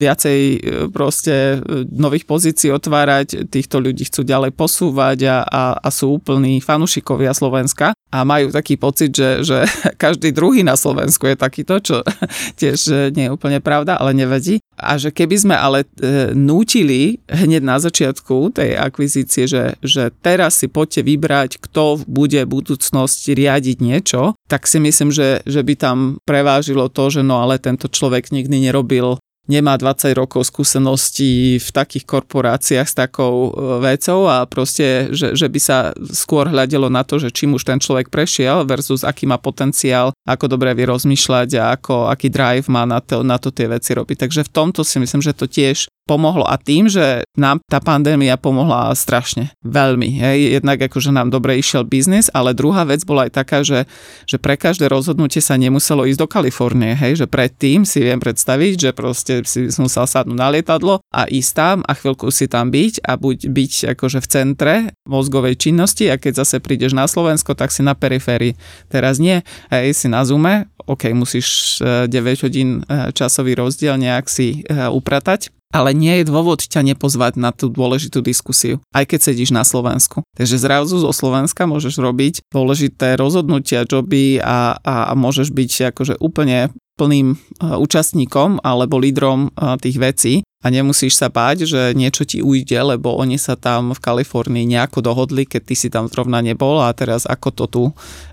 viacej uh, proste nových pozícií otvárať, týchto ľudí chcú ďalej posúvať a, a, a sú úplní fanúšikovia obyvateľia Slovenska a majú taký pocit, že, že každý druhý na Slovensku je takýto, čo tiež nie je úplne pravda, ale nevadí. A že keby sme ale e, nútili hneď na začiatku tej akvizície, že, že teraz si poďte vybrať, kto bude v budúcnosti riadiť niečo, tak si myslím, že, že by tam prevážilo to, že no ale tento človek nikdy nerobil nemá 20 rokov skúseností v takých korporáciách s takou e, vecou a proste, že, že by sa skôr hľadelo na to, že čím už ten človek prešiel versus aký má potenciál, ako dobre vie rozmýšľať a ako, aký drive má na to, na to tie veci robiť. Takže v tomto si myslím, že to tiež pomohlo a tým, že nám tá pandémia pomohla strašne, veľmi. Hej. Jednak akože nám dobre išiel biznis, ale druhá vec bola aj taká, že, že pre každé rozhodnutie sa nemuselo ísť do Kalifornie. Hej. Že predtým si viem predstaviť, že proste si musel sadnúť na lietadlo a ísť tam a chvíľku si tam byť a buď byť akože v centre mozgovej činnosti a keď zase prídeš na Slovensko, tak si na periférii. Teraz nie, hej, si na Zoome, OK, musíš 9 e, hodín e, časový rozdiel nejak si e, upratať, ale nie je dôvod ťa nepozvať na tú dôležitú diskusiu, aj keď sedíš na Slovensku. Takže zrazu zo Slovenska môžeš robiť dôležité rozhodnutia, joby a, a, a môžeš byť akože úplne plným účastníkom alebo lídrom tých vecí a nemusíš sa báť, že niečo ti ujde, lebo oni sa tam v Kalifornii nejako dohodli, keď ty si tam zrovna nebol a teraz ako to tu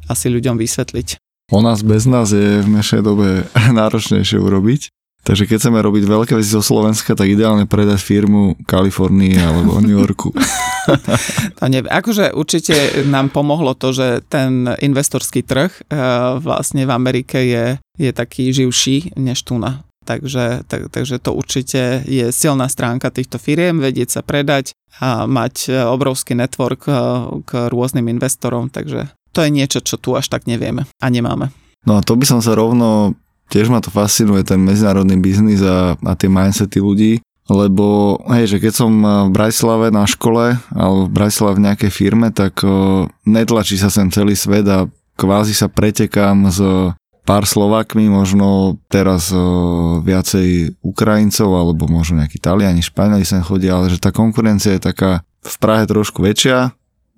asi ľuďom vysvetliť. O nás bez nás je v dnešnej dobe náročnejšie urobiť. Takže keď chceme robiť veľké veci zo Slovenska, tak ideálne predať firmu Kalifornii alebo New Yorku. to neviem. Akože určite nám pomohlo to, že ten investorský trh eh, vlastne v Amerike je, je taký živší než tu na. Takže, tak, takže to určite je silná stránka týchto firiem, vedieť sa predať a mať eh, obrovský network eh, k rôznym investorom, takže to je niečo, čo tu až tak nevieme a nemáme. No a to by som sa rovno, tiež ma to fascinuje, ten medzinárodný biznis a, a tie mindsety ľudí, lebo hej, že keď som v Bratislave na škole alebo v Bratislave v nejakej firme, tak o, netlačí sa sem celý svet a kvázi sa pretekám s pár Slovakmi, možno teraz o, viacej Ukrajincov alebo možno nejakí Taliani, Španieli sem chodia, ale že tá konkurencia je taká v Prahe trošku väčšia,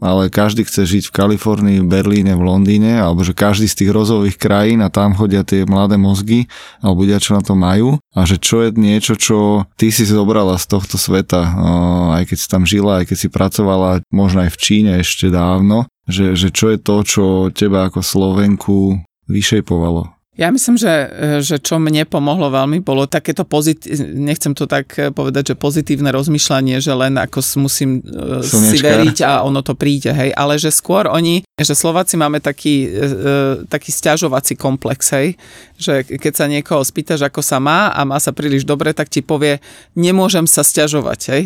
ale každý chce žiť v Kalifornii, v Berlíne, v Londýne, alebo že každý z tých rozových krajín a tam chodia tie mladé mozgy, alebo ľudia, čo na to majú a že čo je niečo, čo ty si zobrala z tohto sveta, aj keď si tam žila, aj keď si pracovala, možno aj v Číne ešte dávno, že, že čo je to, čo teba ako Slovenku vyšejpovalo? Ja myslím, že, že čo mne pomohlo veľmi, bolo takéto pozitívne, nechcem to tak povedať, že pozitívne rozmýšľanie, že len ako musím e, Slnečka. si veriť a ono to príde, hej, ale že skôr oni, že Slováci máme taký, e, e, taký stiažovací komplex, hej, že keď sa niekoho spýtaš, ako sa má a má sa príliš dobre, tak ti povie, nemôžem sa stiažovať, hej.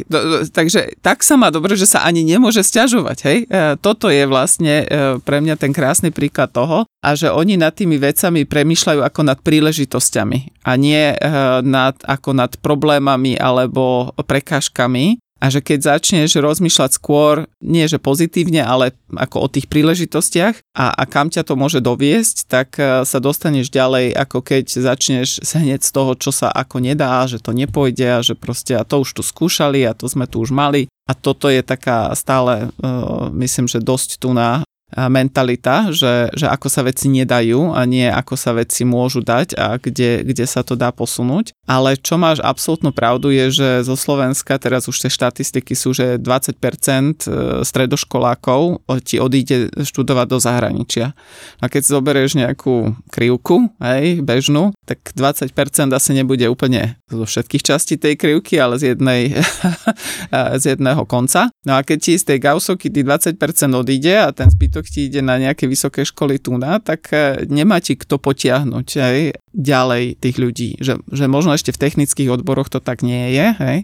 Takže tak sa má dobre, že sa ani nemôže stiažovať, hej. Toto je vlastne pre mňa ten krásny príklad toho a že oni nad tými vecami premýšľajú rozmýšľajú ako nad príležitosťami a nie eh, nad, ako nad problémami alebo prekážkami. A že keď začneš rozmýšľať skôr, nie že pozitívne, ale ako o tých príležitostiach a, a kam ťa to môže doviesť, tak eh, sa dostaneš ďalej, ako keď začneš hneď z toho, čo sa ako nedá, že to nepôjde a že proste a to už tu skúšali a to sme tu už mali. A toto je taká stále, uh, myslím, že dosť tu na mentalita, že, že ako sa veci nedajú a nie ako sa veci môžu dať a kde, kde sa to dá posunúť. Ale čo máš absolútnu pravdu je, že zo Slovenska teraz už tie štatistiky sú, že 20% e, stredoškolákov ti odíde študovať do zahraničia. A keď zoberieš nejakú krivku, hej, bežnú, tak 20% asi nebude úplne zo všetkých častí tej krivky, ale z jednej z jedného konca. No a keď ti z tej gausovky 20% odíde a ten zbytok ti ide na nejaké vysoké školy tu na, tak e, nemá ti kto potiahnuť aj ďalej tých ľudí. Že, že možno ešte v technických odboroch to tak nie je, hej?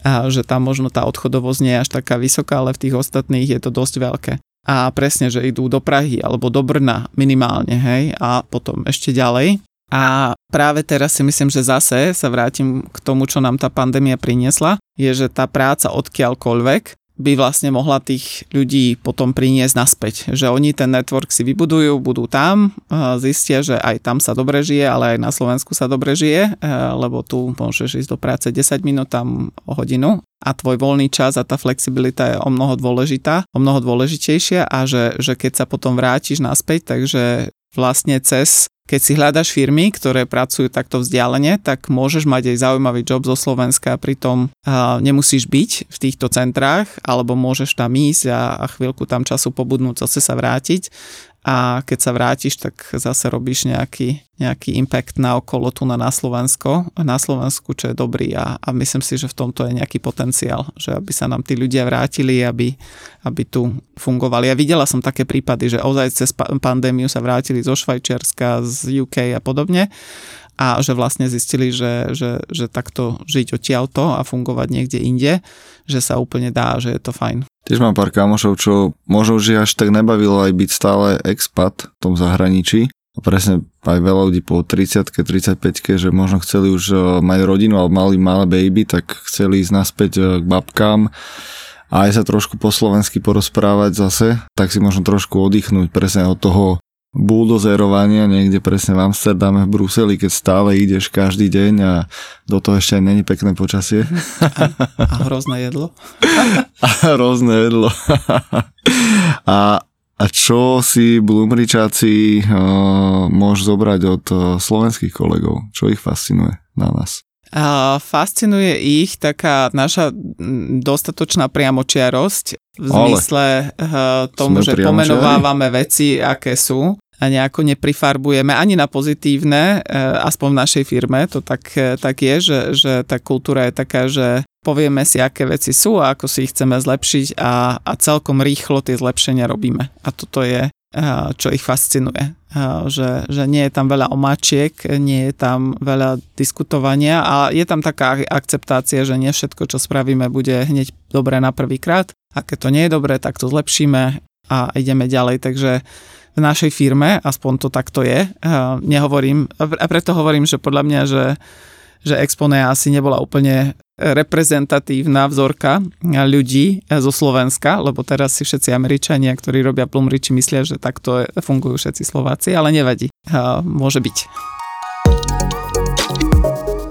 A že tam možno tá odchodovosť nie je až taká vysoká, ale v tých ostatných je to dosť veľké. A presne, že idú do Prahy alebo do Brna minimálne, hej, a potom ešte ďalej. A práve teraz si myslím, že zase sa vrátim k tomu, čo nám tá pandémia priniesla, je, že tá práca odkiaľkoľvek by vlastne mohla tých ľudí potom priniesť naspäť. Že oni ten network si vybudujú, budú tam, zistia, že aj tam sa dobre žije, ale aj na Slovensku sa dobre žije, e, lebo tu môžeš ísť do práce 10 minút, tam o hodinu a tvoj voľný čas a tá flexibilita je o mnoho dôležitá, o mnoho dôležitejšia a že, že keď sa potom vrátiš naspäť, takže vlastne cez keď si hľadaš firmy, ktoré pracujú takto vzdialene, tak môžeš mať aj zaujímavý job zo Slovenska a pritom nemusíš byť v týchto centrách, alebo môžeš tam ísť a, a chvíľku tam času pobudnúť, zase sa vrátiť a keď sa vrátiš, tak zase robíš nejaký, nejaký impact na okolo tu na, na Slovensko, na Slovensku, čo je dobrý a, a myslím si, že v tomto je nejaký potenciál, že aby sa nám tí ľudia vrátili, aby, aby tu fungovali. Ja videla som také prípady, že ozaj cez pandémiu sa vrátili zo Švajčiarska, z UK a podobne a že vlastne zistili, že, že, že takto žiť odtiaľto a fungovať niekde inde, že sa úplne dá, že je to fajn. Tiež mám pár kamošov, čo možno už až tak nebavilo aj byť stále expat v tom zahraničí. A presne aj veľa ľudí po 30 35 že možno chceli už e, mať rodinu alebo mali malé baby, tak chceli ísť naspäť e, k babkám a aj sa trošku po slovensky porozprávať zase, tak si možno trošku oddychnúť presne od toho buldozerovania niekde presne v Amsterdame, v Bruseli, keď stále ideš každý deň a do toho ešte aj není pekné počasie. A, a hrozné jedlo. a hrozné jedlo. a, a čo si Blumričáci uh, môžu zobrať od uh, slovenských kolegov? Čo ich fascinuje na nás? A fascinuje ich taká naša dostatočná priamočiarosť v zmysle uh, tomu, že pomenovávame veci, aké sú a nejako neprifarbujeme ani na pozitívne, uh, aspoň v našej firme. To tak, uh, tak je, že, že tá kultúra je taká, že povieme si, aké veci sú a ako si ich chceme zlepšiť a, a celkom rýchlo tie zlepšenia robíme. A toto je čo ich fascinuje. Že, že nie je tam veľa omáčiek, nie je tam veľa diskutovania a je tam taká akceptácia, že nie všetko, čo spravíme, bude hneď dobré na prvýkrát. A keď to nie je dobré, tak to zlepšíme a ideme ďalej. Takže v našej firme, aspoň to takto je, nehovorím, a preto hovorím, že podľa mňa, že že Exponea asi nebola úplne reprezentatívna vzorka ľudí zo Slovenska, lebo teraz si všetci Američania, ktorí robia plumriči, myslia, že takto fungujú všetci Slováci, ale nevadí. Môže byť.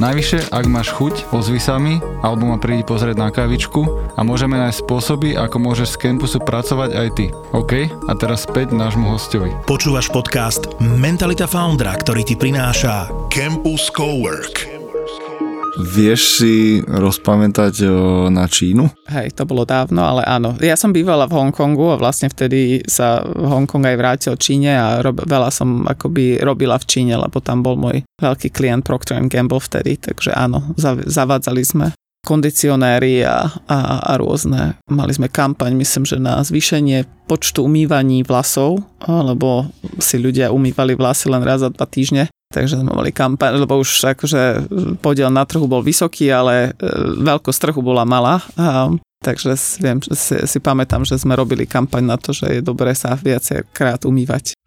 Najvyššie, ak máš chuť, ozvi sa mi, alebo ma prídi pozrieť na hlavičku a môžeme nájsť spôsoby, ako môžeš z campusu pracovať aj ty. OK? A teraz späť nášmu hostovi. Počúvaš podcast Mentalita Foundra, ktorý ti prináša Campus Cowork. Vieš si rozpamätať na Čínu? Hej, to bolo dávno, ale áno. Ja som bývala v Hongkongu a vlastne vtedy sa Hongkong aj vrátil Číne a rob, veľa som akoby robila v Číne, lebo tam bol môj veľký klient Procter Gamble vtedy, takže áno, zavádzali sme kondicionéry a, a, a rôzne. Mali sme kampaň, myslím, že na zvýšenie počtu umývaní vlasov, lebo si ľudia umývali vlasy len raz za dva týždne. Takže sme mali kampaň, lebo už akože podiel na trhu bol vysoký, ale e, veľkosť trhu bola malá. A, takže viem, si, si pamätám, že sme robili kampaň na to, že je dobré sa viackrát umývať.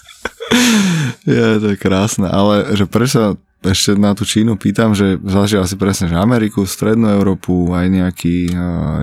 Je, to je krásne, ale že prečo ešte na tú Čínu pýtam, že zažil si presne, že Ameriku, Strednú Európu, aj nejaký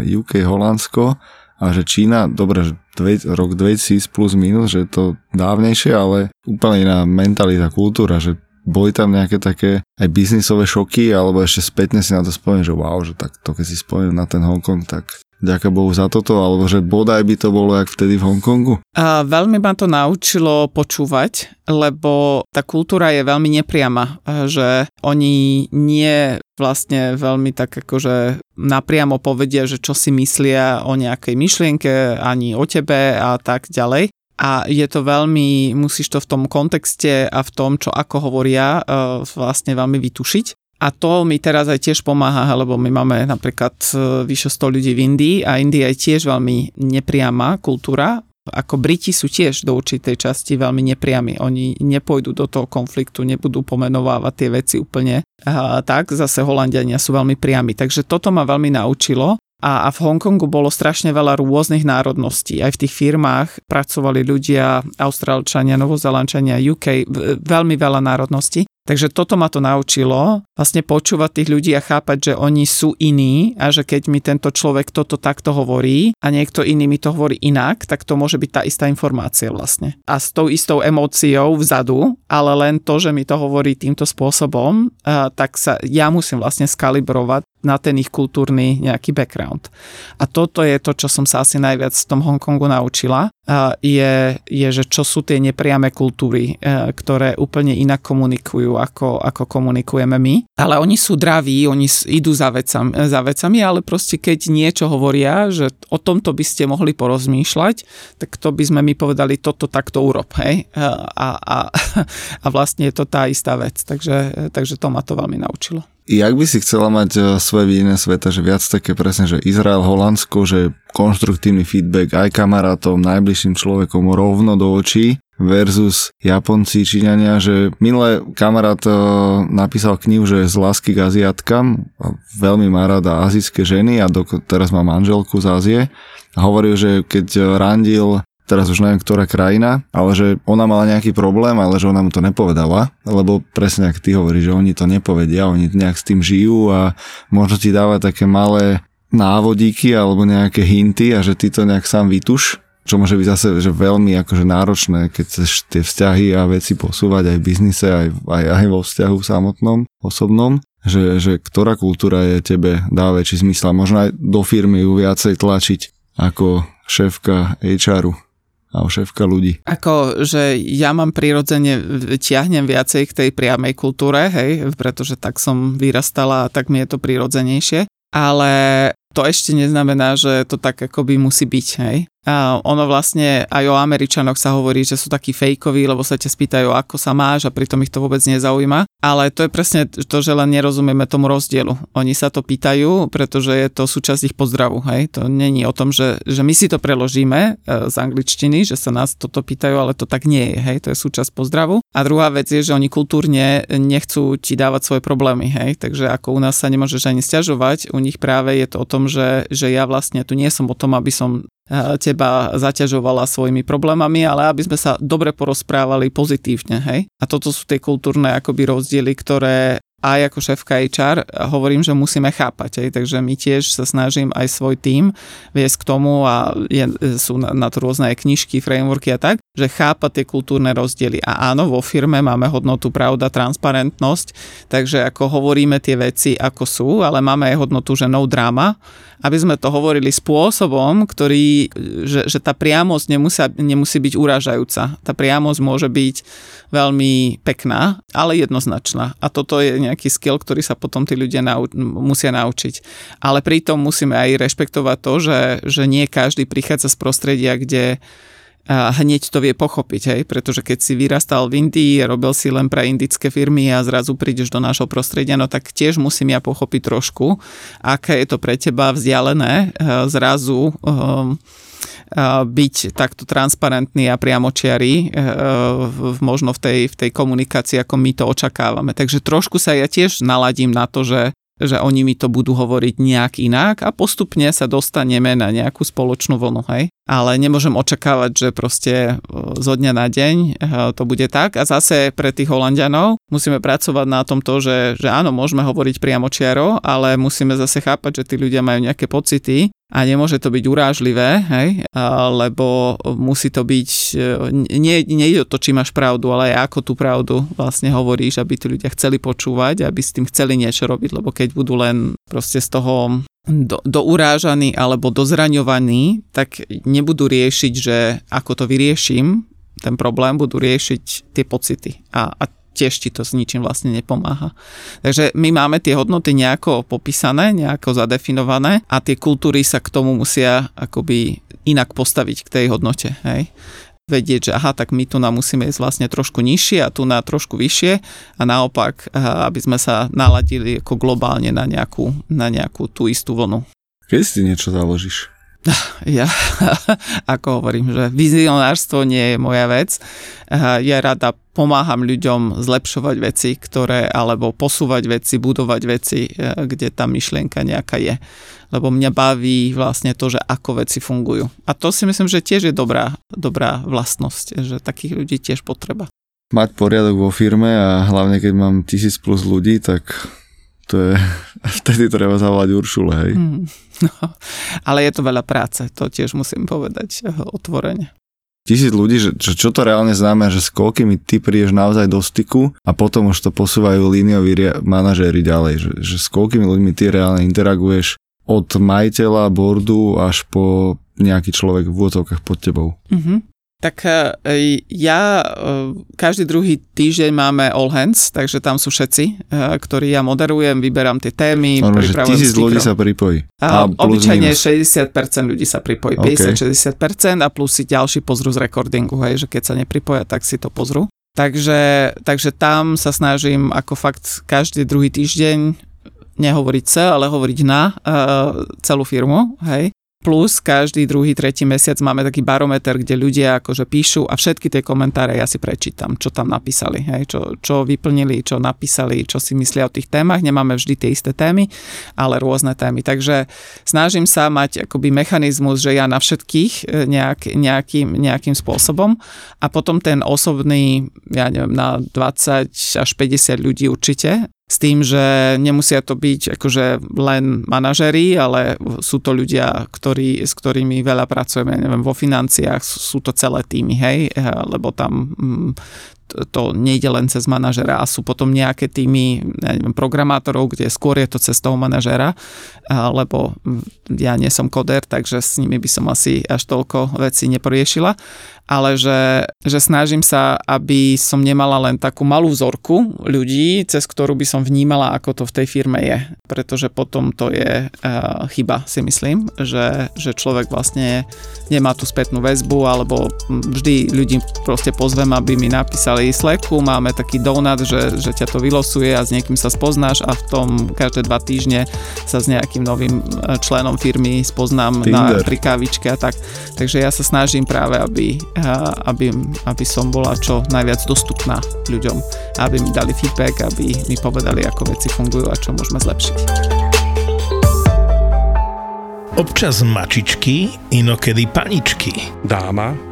UK, Holandsko a že Čína, dobre, dve, rok 2000 plus minus, že to dávnejšie, ale úplne iná mentalita, kultúra, že boli tam nejaké také aj biznisové šoky, alebo ešte spätne si na to spomínam, že wow, že tak to keď si spomínam na ten Hongkong, tak Ďaká Bohu za toto, alebo že bodaj by to bolo jak vtedy v Hongkongu? A veľmi ma to naučilo počúvať, lebo tá kultúra je veľmi nepriama, že oni nie vlastne veľmi tak akože napriamo povedia, že čo si myslia o nejakej myšlienke, ani o tebe a tak ďalej. A je to veľmi, musíš to v tom kontexte a v tom, čo ako hovoria, e, vlastne veľmi vytušiť. A to mi teraz aj tiež pomáha, lebo my máme napríklad e, vyše 100 ľudí v Indii a India je tiež veľmi nepriama kultúra. Ako Briti sú tiež do určitej časti veľmi nepriami. Oni nepôjdu do toho konfliktu, nebudú pomenovávať tie veci úplne a tak. Zase Holandiania sú veľmi priami. Takže toto ma veľmi naučilo a, a v Hongkongu bolo strašne veľa rôznych národností. Aj v tých firmách pracovali ľudia, Austrálčania, Novozelandčania, UK, veľmi veľa národností. Takže toto ma to naučilo, vlastne počúvať tých ľudí a chápať, že oni sú iní a že keď mi tento človek toto takto hovorí a niekto iný mi to hovorí inak, tak to môže byť tá istá informácia vlastne. A s tou istou emóciou vzadu, ale len to, že mi to hovorí týmto spôsobom, tak sa ja musím vlastne skalibrovať na ten ich kultúrny nejaký background. A toto je to, čo som sa asi najviac v tom Hongkongu naučila, je, je, že čo sú tie nepriame kultúry, e, ktoré úplne inak komunikujú, ako, ako komunikujeme my. Ale oni sú draví, oni idú za vecami, za vecami, ale proste keď niečo hovoria, že o tomto by ste mohli porozmýšľať, tak to by sme mi povedali, toto takto urob. Hej? A, a, a vlastne je to tá istá vec. Takže, takže to ma to veľmi naučilo. Jak by si chcela mať e, svoje videnie sveta, že viac také presne, že Izrael, Holandsko, že konštruktívny feedback aj kamarátom, najbližším človekom rovno do očí versus Japonci, Číňania, že minulé kamarát e, napísal knihu, že z lásky k Aziatkam, veľmi má rada azijské ženy a do, teraz má manželku z Ázie a hovoril, že keď randil teraz už neviem, ktorá krajina, ale že ona mala nejaký problém, ale že ona mu to nepovedala, lebo presne ak ty hovoríš, že oni to nepovedia, oni nejak s tým žijú a možno ti dáva také malé návodíky alebo nejaké hinty a že ty to nejak sám vytuš, čo môže byť zase že veľmi akože náročné, keď chceš tie vzťahy a veci posúvať aj v biznise, aj, aj, aj vo vzťahu samotnom, osobnom, že, že ktorá kultúra je tebe dá väčší zmysel. Možno aj do firmy ju viacej tlačiť ako šéfka HR-u a šéfka ľudí. Ako, že ja mám prirodzene, ťahnem viacej k tej priamej kultúre, hej, pretože tak som vyrastala a tak mi je to prirodzenejšie, ale to ešte neznamená, že to tak akoby musí byť, hej. A ono vlastne aj o Američanoch sa hovorí, že sú takí fejkoví, lebo sa ťa spýtajú, ako sa máš a pritom ich to vôbec nezaujíma. Ale to je presne to, že len nerozumieme tomu rozdielu. Oni sa to pýtajú, pretože je to súčasť ich pozdravu. Hej? To není o tom, že, že my si to preložíme e, z angličtiny, že sa nás toto pýtajú, ale to tak nie je. Hej? To je súčasť pozdravu. A druhá vec je, že oni kultúrne nechcú ti dávať svoje problémy. Hej? Takže ako u nás sa nemôžeš ani stiažovať, u nich práve je to o tom, že, že ja vlastne tu nie som o tom, aby som teba zaťažovala svojimi problémami, ale aby sme sa dobre porozprávali pozitívne, hej. A toto sú tie kultúrne akoby rozdiely, ktoré aj ako šéfka HR hovorím, že musíme chápať. Aj, takže my tiež sa snažím aj svoj tým viesť k tomu a je, sú na, na to rôzne aj knižky, frameworky a tak, že chápať tie kultúrne rozdiely. A áno, vo firme máme hodnotu pravda, transparentnosť, takže ako hovoríme tie veci ako sú, ale máme aj hodnotu, že no drama aby sme to hovorili spôsobom, ktorý, že, že tá priamosť nemusí, nemusí byť urážajúca. Tá priamosť môže byť veľmi pekná, ale jednoznačná. A toto je nejaký skill, ktorý sa potom tí ľudia nau, musia naučiť. Ale pritom musíme aj rešpektovať to, že, že nie každý prichádza z prostredia, kde a hneď to vie pochopiť, hej? pretože keď si vyrastal v Indii, robil si len pre indické firmy a zrazu prídeš do nášho prostredia, no tak tiež musím ja pochopiť trošku, aké je to pre teba vzdialené eh, zrazu um, byť takto transparentný a priamočiarý eh, možno v tej, v tej komunikácii, ako my to očakávame. Takže trošku sa ja tiež naladím na to, že že oni mi to budú hovoriť nejak inak a postupne sa dostaneme na nejakú spoločnú vlnu, hej. Ale nemôžem očakávať, že proste zo dňa na deň e, to bude tak. A zase pre tých Holandianov musíme pracovať na tomto, že, že áno, môžeme hovoriť priamo čiaro, ale musíme zase chápať, že tí ľudia majú nejaké pocity a nemôže to byť urážlivé, hej, lebo musí to byť, e, nie, nie je to, či máš pravdu, ale aj ako tú pravdu vlastne hovoríš, aby tí ľudia chceli počúvať, aby s tým chceli niečo robiť, lebo keď budú len proste z toho do, dourážaní alebo dozraňovaní, tak nebudú riešiť, že ako to vyrieším, ten problém, budú riešiť tie pocity. A, a tiež ti to s ničím vlastne nepomáha. Takže my máme tie hodnoty nejako popísané, nejako zadefinované a tie kultúry sa k tomu musia akoby inak postaviť k tej hodnote. Hej? Vedieť, že aha, tak my tu nám musíme ísť vlastne trošku nižšie a tu na trošku vyššie a naopak, aby sme sa naladili ako globálne na nejakú, na nejakú tú istú vlnu. Keď si niečo založíš? Ja, ako hovorím, že vizionárstvo nie je moja vec. Ja rada pomáham ľuďom zlepšovať veci, ktoré, alebo posúvať veci, budovať veci, e, kde tá myšlienka nejaká je. Lebo mňa baví vlastne to, že ako veci fungujú. A to si myslím, že tiež je dobrá, dobrá vlastnosť, že takých ľudí tiež potreba. mať poriadok vo firme a hlavne keď mám tisíc plus ľudí, tak to je, vtedy treba zavolať Uršule, hej. Mm, no, ale je to veľa práce, to tiež musím povedať eh, otvorene. Tisíc ľudí, že, že čo to reálne znamená, že s koľkými ty prídeš naozaj do styku a potom už to posúvajú línioví manažéri ďalej, že, že s koľkými ľuďmi ty reálne interaguješ od majiteľa, boardu až po nejaký človek v úvodzovkách pod tebou. Mm-hmm. Tak e, ja e, každý druhý týždeň máme All Hands, takže tam sú všetci, e, ktorí ja moderujem, vyberám tie témy. Ano, že tisíc ľudí sa pripojí. A, a obyčajne minus. 60% ľudí sa pripojí, okay. 50-60% a plus si ďalší pozrú z recordingu, hej, že keď sa nepripoja, tak si to pozrú. Takže, takže tam sa snažím ako fakt každý druhý týždeň nehovoriť sa, ale hovoriť na uh, celú firmu, hej. Plus každý druhý, tretí mesiac máme taký barometer, kde ľudia akože píšu a všetky tie komentáre ja si prečítam, čo tam napísali, hej, čo, čo vyplnili, čo napísali, čo si myslia o tých témach. Nemáme vždy tie isté témy, ale rôzne témy. Takže snažím sa mať akoby mechanizmus, že ja na všetkých e, nejak, nejakým, nejakým spôsobom a potom ten osobný, ja neviem, na 20 až 50 ľudí určite s tým, že nemusia to byť akože len manažery, ale sú to ľudia, ktorí, s ktorými veľa pracujeme, neviem, vo financiách, sú to celé týmy, hej, lebo tam mm, to nejde len cez manažera a sú potom nejaké týmy ja neviem, programátorov, kde skôr je to cez toho manažera, lebo ja nie som koder, takže s nimi by som asi až toľko vecí neporiešila ale že, že snažím sa, aby som nemala len takú malú vzorku ľudí, cez ktorú by som vnímala, ako to v tej firme je. Pretože potom to je uh, chyba, si myslím, že, že človek vlastne nemá tú spätnú väzbu, alebo vždy ľudí proste pozvem, aby mi napísali Slacku, máme taký donut, že, že ťa to vylosuje a s niekým sa spoznáš a v tom každé dva týždne sa s nejakým novým e, členom firmy spoznám Tinder. na, pri kávičke a tak. Takže ja sa snažím práve, aby aby, aby som bola čo najviac dostupná ľuďom, aby mi dali feedback, aby mi povedali, ako veci fungujú a čo môžeme zlepšiť. Občas mačičky, inokedy paničky. Dáma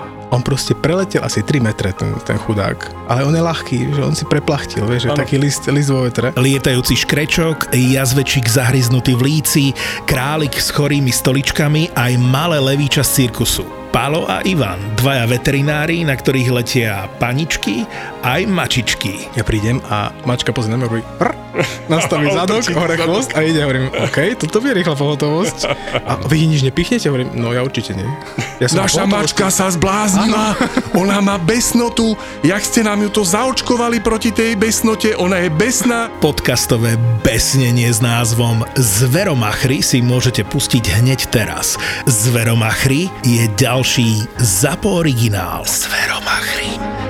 on proste preletel asi 3 metre, ten, ten chudák. Ale on je ľahký, že on si preplachtil, vieš, že taký list, list vo vetre. Lietajúci škrečok, jazvečík zahryznutý v líci, králik s chorými stoličkami aj malé levíča z cirkusu. Palo a Ivan, dvaja veterinári, na ktorých letia paničky aj mačičky. Ja prídem a mačka pozrie na mňa nastaví zadok, hore chvost a ide, hovorím, OK, toto je rýchla pohotovosť. A vy nič nepichnete? Hovorím, no ja určite nie. Ja som Naša mačka sa zbláznila, ona má besnotu, jak ste nám ju to zaočkovali proti tej besnote, ona je besná. Podcastové besnenie s názvom Zveromachry si môžete pustiť hneď teraz. Zveromachry je ďalší ZAPO originál. Zveromachry